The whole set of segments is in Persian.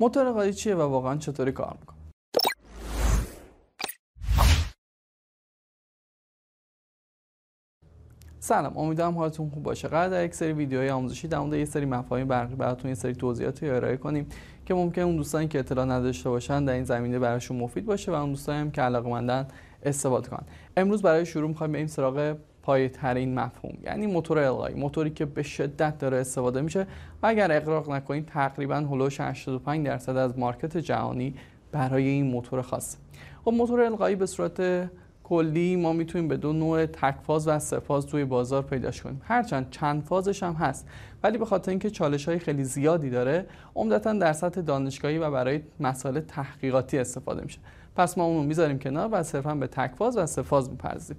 موتور القایی چیه و واقعا چطوری کار می‌کنه؟ سلام امیدوارم حالتون خوب باشه. قرار در یک سری ویدیوهای آموزشی در مورد یه سری مفاهیم برقی براتون یه سری توضیحاتی ارائه کنیم که ممکن اون دوستانی که اطلاع نداشته باشن در این زمینه براشون مفید باشه و اون دوستانی هم که علاقه‌مندن استفاده کنن. امروز برای شروع می‌خوایم بریم سراغ پایه ترین مفهوم یعنی موتور القایی موتوری که به شدت داره استفاده میشه. و اگر اقراق نکنید تقریبا هلوش 85 درصد از مارکت جهانی برای این موتور خاصه. خب موتور القایی به صورت کلی ما می‌تونیم به دو نوع تکفاز و سفاز توی بازار پیداش کنیم. هرچند چند فازش هم هست ولی به خاطر اینکه چالش های خیلی زیادی داره عمدتا در سطح دانشگاهی و برای مسائل تحقیقاتی استفاده میشه. پس ما اونو می‌ذاریم کنار و صرفا به تکفاز و سفاز می‌پردازیم.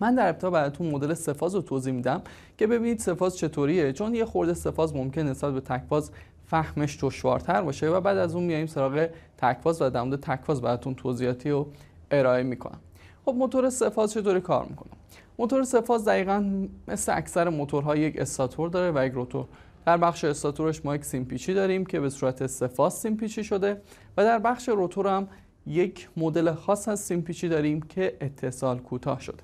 من در ابتدا براتون مدل سفاز رو توضیح میدم که ببینید سفاز چطوریه. چون یه خورده سفاز ممکن نسبت به تکفاز فهمش دشوارتر باشه و بعد از اون میایم سراغ تکفاز و در مورد تکفاز براتون توضیحاتی رو ارائه می‌کنم. خب موتور سفاز چطوری کار می‌کنه؟ موتور سفاز دقیقا مثل اکثر موتورها یک استاتور داره و یک روتور. در بخش استاتورش ما یک سیمپیچی داریم که به صورت سفاز سیمپیچی شده و در بخش روتور هم یک مدل خاص از سیمپیچی داریم که اتصال کوتاه شده.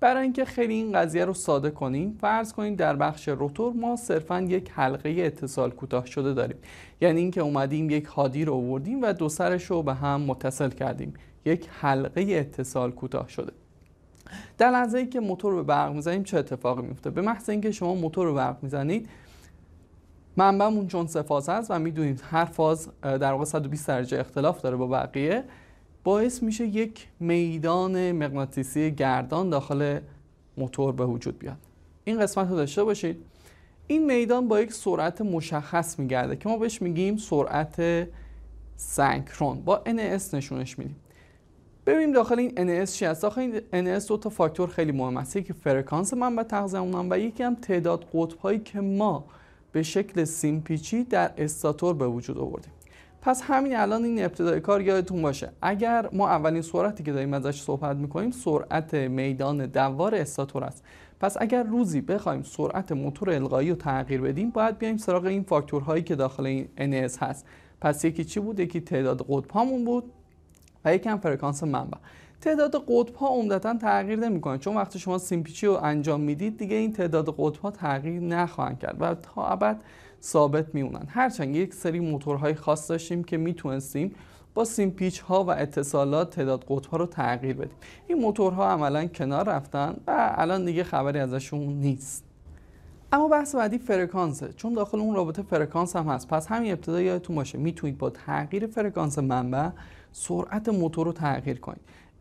برای اینکه خیلی این قضیه رو ساده کنیم فرض کنیم در بخش روتور ما صرفا یک حلقه اتصال کوتاه شده داریم. یعنی اینکه اومدیم یک هادی رو آوردیم و دو سرش رو به هم متصل کردیم. یک حلقه اتصال کوتاه شده. در لحظه ای که موتور رو به برق می‌زنیم چه اتفاقی میفته به محض اینکه شما موتور رو برق می‌زنید منبعمون چون سه فاز هست و می‌دونید هر فاز در واقع 120 درجه اختلاف داره با بقیه. باعث میشه یک میدان مغناطیسی گردان داخل موتور به وجود بیاد. این قسمت رو داشته باشید این میدان با یک سرعت مشخص میگرده که ما بهش میگیم سرعت سنکرون. با NS نشونش میدیم. ببینیم داخل این NS چی هست. داخل این NS دو تا فاکتور خیلی مهم است یکی فرکانس منبع تغذیه اونم و یکی هم تعداد قطب هایی که ما به شکل سیمپیچی در استاتور به وجود آوردیم. پس همین الان این ابتدای کار یادتون باشه. اگر ما اولین سرعتی که داریم ازش صحبت می‌کنیم سرعت میدان دوار استاتور است. پس اگر روزی بخوایم سرعت موتور القایی رو تغییر بدیم باید بیایم سراغ این فاکتورهایی که داخل این NS هست. پس یکی چی بود؟ یکی تعداد قطب هامون بود و یکی هم فرکانس منبع. تعداد قطب ها عمدتا تغییر نمی‌کنه. چون وقتی شما سیمپیچی رو انجام می‌دید دیگه این تعداد قطب ها تغییر نخواهند کرد و تا ابد ثابت میمونن. هرچند یک سری موتورهای خاص داشتیم که می‌تونستیم با سیمپیچ ها و اتصالات تعداد قطب ها رو تغییر بدیم. این موتورها عملا کنار رفتن و الان دیگه خبری ازشون نیست. اما بحث بعدی فرکانسه. چون داخل اون رابطه فرکانس هم هست. پس همین ابتدا یادتون باشه. می‌تونید با تغییر فرکانس منبع سرعت موتور رو تغییر کنید.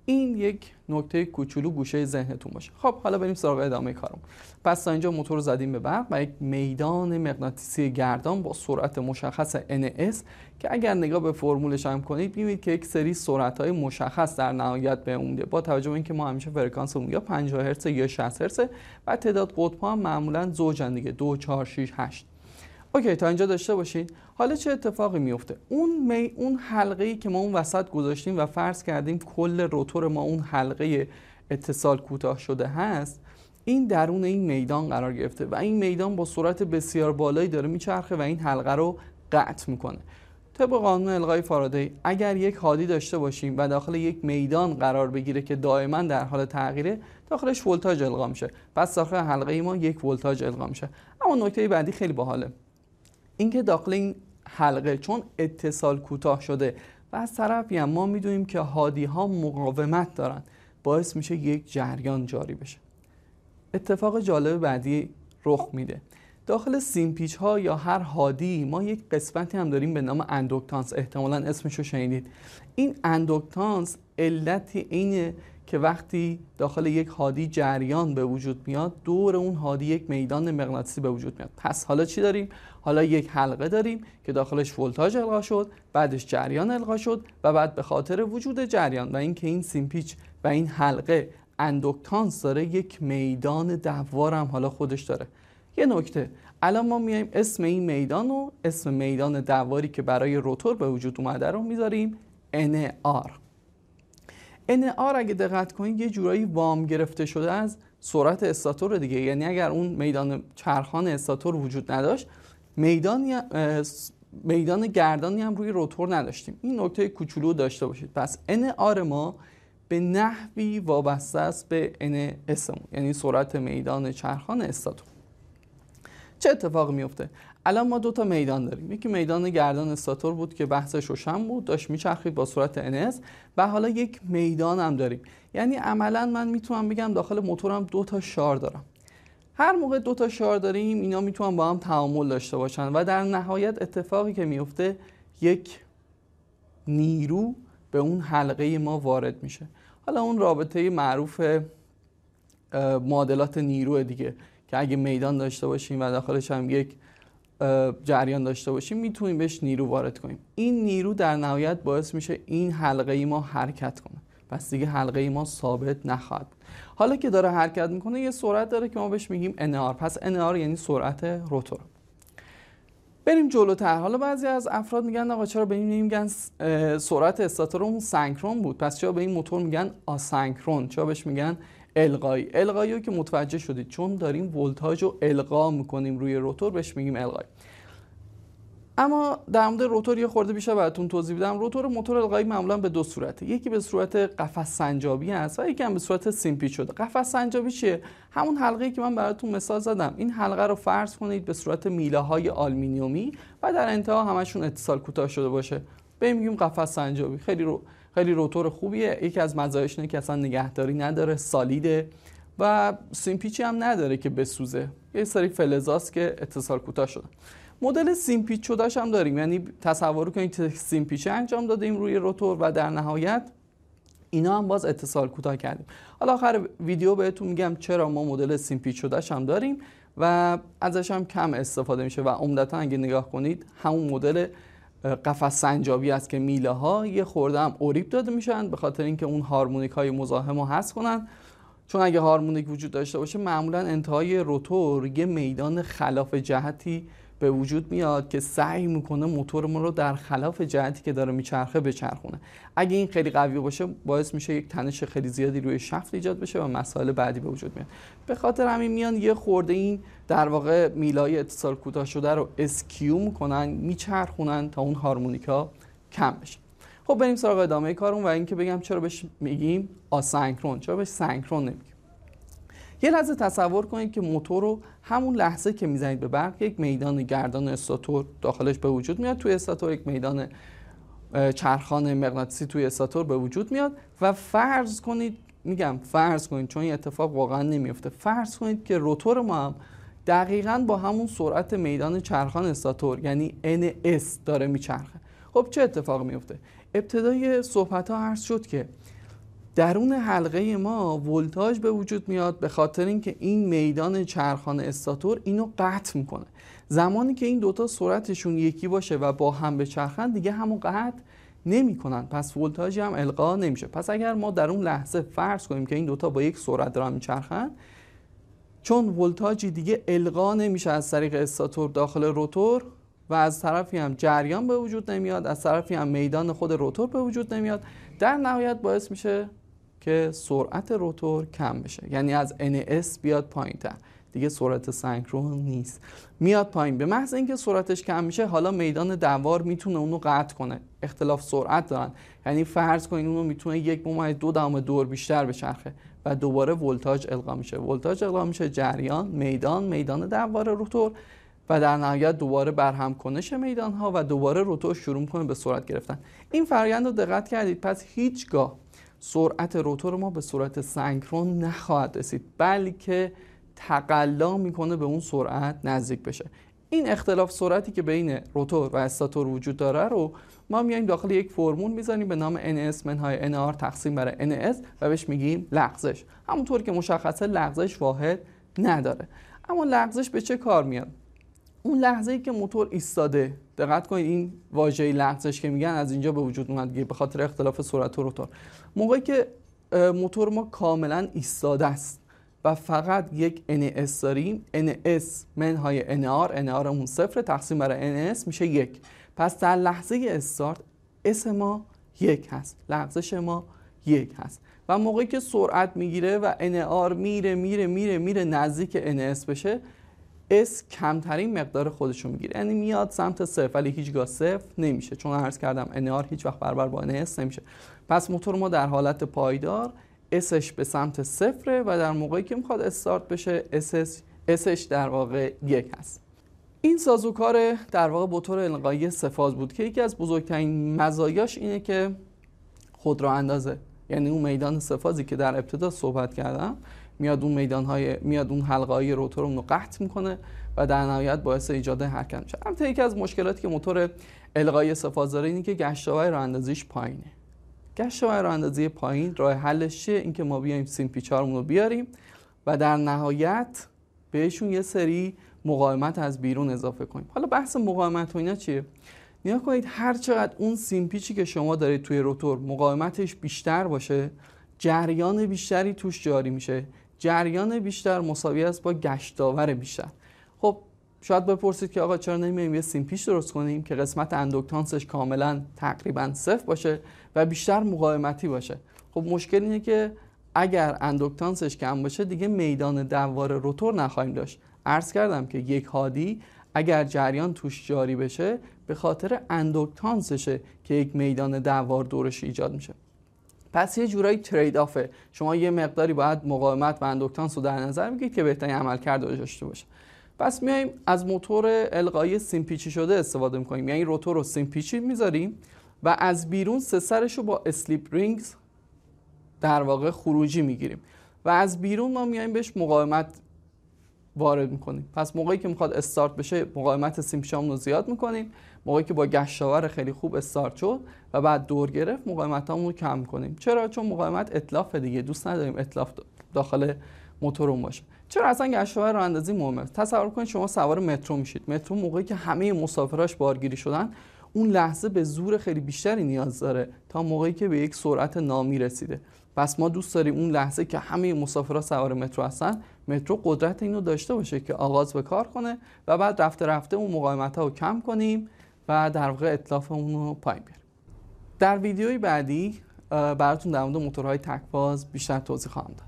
این یک نکته کوچولو گوشه ذهنتون باشه. خب حالا بریم سراغ ادامه کارمون پس تا اینجا موتور رو زدیم به برق و یک میدان مغناطیسی گردان با سرعت مشخص NS که اگر نگاه به فرمولش هم کنید می‌بینید که یک سری سرعت های مشخص در نهایت به اون با توجه به اینکه ما همیشه فرکانسمون یا 50 هرتز یا 60 هرتز و تعداد قطب هم معمولا زوجن دیگه 2 4 6 8 اوکی تا اینجا داشته باشید حالا چه اتفاقی میفته؟ اون می اون حلقه ای که ما اون وسط گذاشتیم و فرض کردیم کل روتور ما اون حلقه اتصال کوتاه شده هست این درون این میدان قرار گرفته و این میدان با سرعت بسیار بالایی داره میچرخه و این حلقه رو قطع می‌کنه. طبق قانون القای فارادی اگر یک حادی داشته باشیم و داخل یک میدان قرار بگیره که دائما در حال تغییره داخلش ولتاژ القا میشه. پس داخل حلقه ای ما یک ولتاژ القا میشه. اما نکته بعدی خیلی باحاله. اینکه داخل این حلقه چون اتصال کوتاه شده و از طرفی هم ما می‌دونیم که هادی ها مقاومت دارن باعث میشه یک جریان جاری بشه. اتفاق جالب بعدی رخ میده. داخل سیمپیچ ها یا هر هادی ما یک قسمتی هم داریم به نام اندوکتانس احتمالا اسمشو شنیدید. این اندوکتانس علتی اینه که وقتی داخل یک هادی جریان به وجود میاد دور اون هادی یک میدان مغناطیسی به وجود میاد. پس حالا چی داریم؟ حالا یک حلقه داریم که داخلش ولتاژ القا شد بعدش جریان القا شد و بعد به خاطر وجود جریان و اینکه این سیمپیچ و این حلقه اندوکتانس داره یک میدان دوار هم حالا خودش داره. یه نکته الان ما میایم اسم این میدان و اسم میدان دواری که برای روتور به وجود اومده رو می‌ذاریم NR NR اگه دقت کنید یه جورایی وام گرفته شده از سرعت استاتور دیگه. یعنی اگر اون میدان چرخان استاتور وجود نداشت میدان میدان گردانی هم روی روتور نداشتیم. این نکته کوچولو داشته باشید. پس ان آر ما به نحوی وابسته است به ان اسمون یعنی سرعت میدان چرخان استاتور. چه اتفاقی میفته؟ الان ما دو تا میدان داریم. یکی میدان گردان استاتور بود که بحثش روشن بود داشت میچرخید با صورت NS و حالا یک میدان هم داریم. یعنی عملا من می‌تونم بگم داخل موتورم دو تا شار دارم. هر موقع دو تا شار داریم اینا می‌تونن با هم تعامل داشته باشن و در نهایت اتفاقی که میفته یک نیرو به اون حلقه ما وارد میشه. حالا اون رابطه معروف معادلات نیرو دیگه که اگه میدان داشته باشیم و داخلش هم یک جریان داشته باشیم می‌تونیم بهش نیرو وارد کنیم. این نیرو در نهایت باعث میشه این حلقه ای ما حرکت کنه. پس دیگه حلقه ای ما ثابت نخواهد. حالا که داره حرکت می‌کنه یه سرعت داره که ما بهش میگیم NR پس NR یعنی سرعت روتور. بریم جلوتر. حالا بعضی از افراد میگن آقا چرا به این نمیگن سرعت استاتور اون سنکرون بود؟ پس چرا به این موتور میگن آسنکرون؟ چرا بهش میگن القایی القایی رو که متوجه شدید. چون داریم ولتاژ رو القا می‌کنیم روی روتور بهش میگیم القایی اما در مورد روتور یه خورده بیشتر براتون توضیح بدم. روتور موتور القایی معمولا به دو صورته. یکی به صورت قفس سنجابی است و یکی هم به صورت سیمپیچی شده. قفس سنجابی چیه؟ همون حلقه که من براتون مثال زدم. این حلقه رو فرض کنید به صورت میله های آلومینیومی و در انتها همشون اتصال کوتاه شده باشه. بهش میگیم قفس سنجابی. خیلی رو خیلی روتور خوبیه. یکی از مزایاش اینه که اصلا نگهداری نداره solid ه و سیمپیچی هم نداره که بسوزه. یه سری فلزاست که اتصال کوتاه شده مدل سیمپیچ شدهش هم داریم. یعنی تصور کنید سیمپیچ انجام دادیم روی روتور و در نهایت اینا هم باز اتصال کوتاه کردیم. حالا آخر ویدیو بهتون میگم چرا ما مدل سیمپیچ شدهش هم داریم و ازش هم کم استفاده میشه و عمدتا اگه نگاه کنید همون مدل قفس سنجابی است که میله ها یه خورده هم اوریب داده میشن به خاطر اینکه اون هارمونیک های مزاحم رو حذف کنن. چون اگه هارمونیک وجود داشته باشه معمولا انتهای روتور یه میدان خلاف جهتی به وجود میاد که سعی می‌کنه موتور ما رو در خلاف جهتی که داره میچرخه بچرخونه. اگه این خیلی قوی باشه باعث میشه یک تنش خیلی زیادی روی شفت ایجاد بشه و مسائل بعدی به وجود میاد. به خاطر همین میان یه خورده این در واقع میلای اتصال کوتاه شده رو skew می‌کنن میچرخونن تا اون هارمونیکا کم بشه. خب بریم سراغ ادامه کارمون و اینکه بگم چرا بهش میگیم آسنکرون. چرا بهش سنکرون نمیگیم؟ یه لحظه تصور کنید که موتور رو همون لحظه که می‌زنید به برق یک میدان گردان استاتور داخلش به وجود میاد. توی استاتور یک میدان چرخان مغناطیسی توی استاتور به وجود میاد و فرض کنید میگم فرض کنید چون این اتفاق واقعا نمیفته فرض کنید که روتور ما هم دقیقا با همون سرعت میدان چرخان استاتور یعنی NS داره میچرخه. خب چه اتفاق میفته ابتدای صحبت ها عرض شد که درون حلقه ما ولتاژ به وجود میاد به خاطر اینکه این میدان چرخان استاتور اینو قطع می‌کنه. زمانی که این دوتا سرعتشون یکی باشه و با هم به چرخن دیگه همو قطع نمی‌کنن. پس ولتاژی هم القا نمیشه. پس اگر ما در اون لحظه فرض کنیم که این دوتا با یک سرعت دارن میچرخن چون ولتاژی دیگه القا نمیشه از طریق استاتور داخل روتور و از طرفی هم جریان به وجود نمیاد از طرفی هم میدان خود روتور به وجود نمیاد در نهایت باعث میشه که سرعت روتور کم بشه. یعنی از NS بیاد پایین تر دیگه سرعت سنکرون نیست. میاد پایین. به محض اینکه سرعتش کم میشه حالا میدان دوار می‌تونه اونو قطع کنه. اختلاف سرعت دارن. یعنی فرض کنید اونو می‌تونه یک ممیز دو دهم دور بیشتر بچرخه و دوباره ولتاژ القا میشه. ولتاژ القا میشه جریان میدان میدان دوار روتور و در نهایت دوباره برهم کنش میدان ها و دوباره روتور شروع کنه به سرعت گرفتن. این فرآیند رو دقت کردید. پس هیچگاه سرعت روتور ما به صورت سنکرون نخواهد رسید بلکه تقلا می‌کنه به اون سرعت نزدیک بشه. این اختلاف سرعتی که بین روتور و استاتور وجود داره رو ما میایم داخل یک فرمول می‌زنیم به نام NS منهای NR تقسیم بر NS و بهش میگیم لغزش. همونطور که مشخصه لغزش واحد نداره. اما لغزش به چه کار میاد؟ اون لحظه ای که موتور ایستاده دقت کنید این واژه لغزش که میگن از اینجا به وجود اومد به خاطر اختلاف سرعت روتور موقعی که موتور ما کاملا ایستاده است و فقط یک NS داریم NS منهای NR NR اون صفر تقسیم بر NS میشه یک. پس در لحظه استارت S ما یک هست لغزش ما یک هست. و موقعی که سرعت می‌گیره و NR میره میره میره میره نزدیک NS بشه S کمترین مقدار خودش رو می‌گیره. یعنی میاد سمت صفر ولی هیچگاه صفر نمیشه. چون عرض کردم NR هیچ وقت برابر با NS نمیشه. پس موتور ما در حالت پایدار اسش به سمت صفره و در موقعی که می‌خواد استارت بشه اسش, اسش در واقع یک هست. این سازوکار در واقع موتور القایی سفاز بود که یکی از بزرگترین مزایاش اینه که خودرو اندازه. یعنی اون میدان سفازی که در ابتدا صحبت کردم میاد اون میدان های میاد اون حلقه های روتور رو قطع می‌کنه و در نهایت باعث ایجاد حرکت میشه. البته یکی از مشکلاتی که موتور القای سفاز داره اینه که گشتاور راه اندازیش پایینه. گشتاور راه اندازی پایین راه حلش چیه؟ اینکه ما بیایم سیم پیچارمون رو بیاریم و در نهایت بهشون یه سری مقاومت از بیرون اضافه کنیم. حالا بحث مقاومت و اینا چیه؟ نیا کنید هر چقدر اون سیمپیچی که شما دارید توی روتور مقاومتش بیشتر باشه جریان بیشتری توش جاری میشه. جریان بیشتر مساوی است با گشتاور بیشتر. خب شاید بپرسید که آقا چرا نمیایم یه سیمپیچ درست کنیم که قسمت اندوکتانسش کاملا تقریبا صفر باشه و بیشتر مقاومتی باشه. خب مشکل اینه که اگر اندوکتانسش کم باشه دیگه میدان دوار روتور نخواهیم داشت. عرض کردم که یک هادی اگر جریان توش جاری بشه به خاطر اندوکتانسشه که یک میدان دوار دورش ایجاد میشه. پس یه جورایی trade-off ه شما یه مقداری باید مقاومت و اندوکتانس رو در نظر بگیرید که بهترین عملکرد رو داشته باشه. پس میایم از موتور القایی سیمپیچی شده استفاده می‌کنیم. یعنی روتور رو سیمپیچی می‌ذاریم و از بیرون سه سرش رو با slip rings در واقع خروجی می‌گیریم. و از بیرون ما میایم بهش مقاومت وارد می‌کنیم. پس موقعی که می‌خواد استارت بشه مقاومت سیمپیچام رو زیاد می‌کنیم. موقعی که با گشتاور خیلی خوب استارت شد و بعد دور گرفت مقاومت رو کم کنیم. چرا؟ چون مقاومت اتلافه دیگه. دوست نداریم اتلاف داخل موتورمون باشه. چرا؟ اصلا گشتاور رو اندازی مهمه. تصور کنید شما سوار مترو میشید. مترو موقعی که همه مسافراش بارگیری شدن اون لحظه به زور خیلی بیشتری نیاز داره تا موقعی که به یک سرعت نامی رسیده پس ما دوست داریم اون لحظه که همه مسافرها سوار مترو هستن مترو قدرت اینو داشته باشه که آغاز به کار کنه و بعد رفته رفته اون مقاومت ها رو کم کنیم و در واقع اطلاف اون رو پایین بیاریم. در ویدیوی بعدی براتون در مورد موتورهای تکباز بیشتر توضیح خواهم داد.